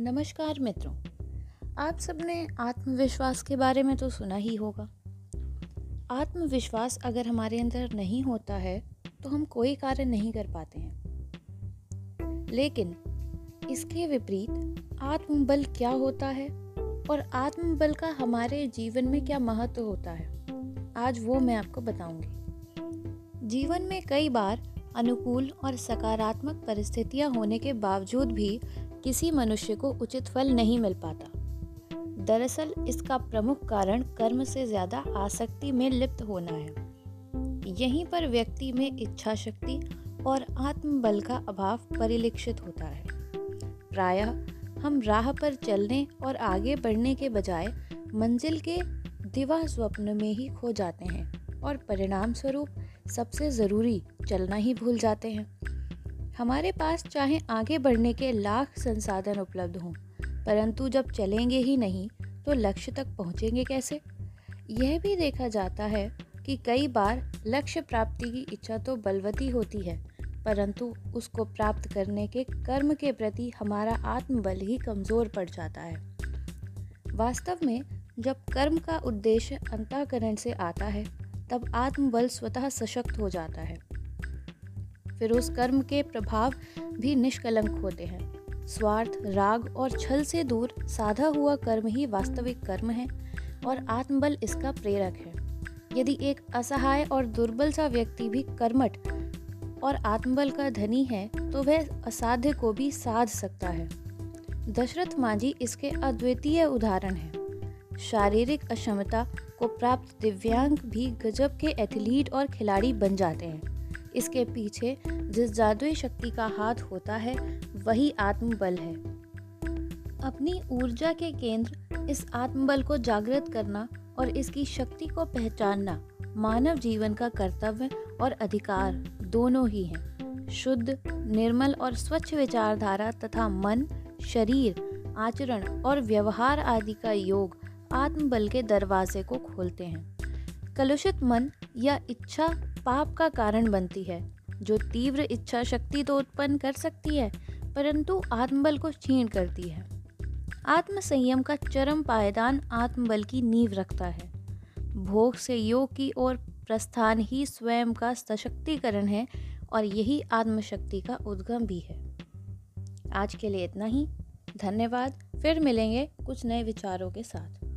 नमस्कार मित्रों। आप सबने आत्मविश्वास के बारे में तो सुना ही होगा। आत्मविश्वास अगर हमारे अंदर नहीं होता है तो हम कोई कार्य नहीं कर पाते हैं। लेकिन इसके विपरीत आत्मबल क्या होता है और आत्मबल का हमारे जीवन में क्या महत्व होता है, आज वो मैं आपको बताऊँगी। जीवन में कई बार अनुकूल और सकारात्मक परिस्थितियाँ होने के बावजूद भी किसी मनुष्य को उचित फल नहीं मिल पाता। दरअसल इसका प्रमुख कारण कर्म से ज़्यादा आसक्ति में लिप्त होना है। यहीं पर व्यक्ति में इच्छा शक्ति और आत्मबल का अभाव परिलक्षित होता है। प्रायः हम राह पर चलने और आगे बढ़ने के बजाय मंजिल के दिवा स्वप्न में ही खो जाते हैं और परिणाम स्वरूप सबसे ज़रूरी चलना ही भूल जाते हैं। हमारे पास चाहे आगे बढ़ने के लाख संसाधन उपलब्ध हों, परंतु जब चलेंगे ही नहीं तो लक्ष्य तक पहुँचेंगे कैसे? यह भी देखा जाता है कि कई बार लक्ष्य प्राप्ति की इच्छा तो बलवती होती है, परंतु उसको प्राप्त करने के कर्म के प्रति हमारा आत्मबल ही कमज़ोर पड़ जाता है। वास्तव में, जब कर्म का उद्देश्य अंतःकरण से आता है, तब आत्मबल स्वतः सशक्त हो जाता है। फिर उस कर्म के प्रभाव भी निष्कलंक होते हैं। स्वार्थ, राग और छल से दूर साधा हुआ कर्म ही वास्तविक कर्म है और आत्मबल इसका प्रेरक है। यदि एक असहाय और दुर्बल सा व्यक्ति भी कर्मठ और आत्मबल का धनी है तो वह असाध्य को भी साध सकता है। दशरथ मांझी इसके अद्वितीय उदाहरण है। शारीरिक अक्षमता को प्राप्त दिव्यांग भी गजब के एथलीट और खिलाड़ी बन जाते हैं। इसके पीछे जिस जादुई शक्ति का हाथ होता है, वही आत्मबल है। अपनी ऊर्जा के केंद्र इस आत्मबल को जागृत करना और इसकी शक्ति को पहचानना मानव जीवन का कर्तव्य और अधिकार दोनों ही हैं। शुद्ध, निर्मल और स्वच्छ विचारधारा तथा मन, शरीर, आचरण और व्यवहार आदि का योग आत्मबल के दरवाजे को खोलते हैं। कलुषित मन या इच्छा पाप का कारण बनती है। जो तीव्र इच्छा शक्ति तो उत्पन्न कर सकती है, परंतु आत्मबल को क्षीण करती है। आत्म संयम का चरम पायदान आत्मबल की नींव रखता है। भोग से योग की ओर प्रस्थान ही स्वयं का सशक्तिकरण है और यही आत्मशक्ति का उद्गम भी है। आज के लिए इतना ही। धन्यवाद। फिर मिलेंगे कुछ नए विचारों के साथ।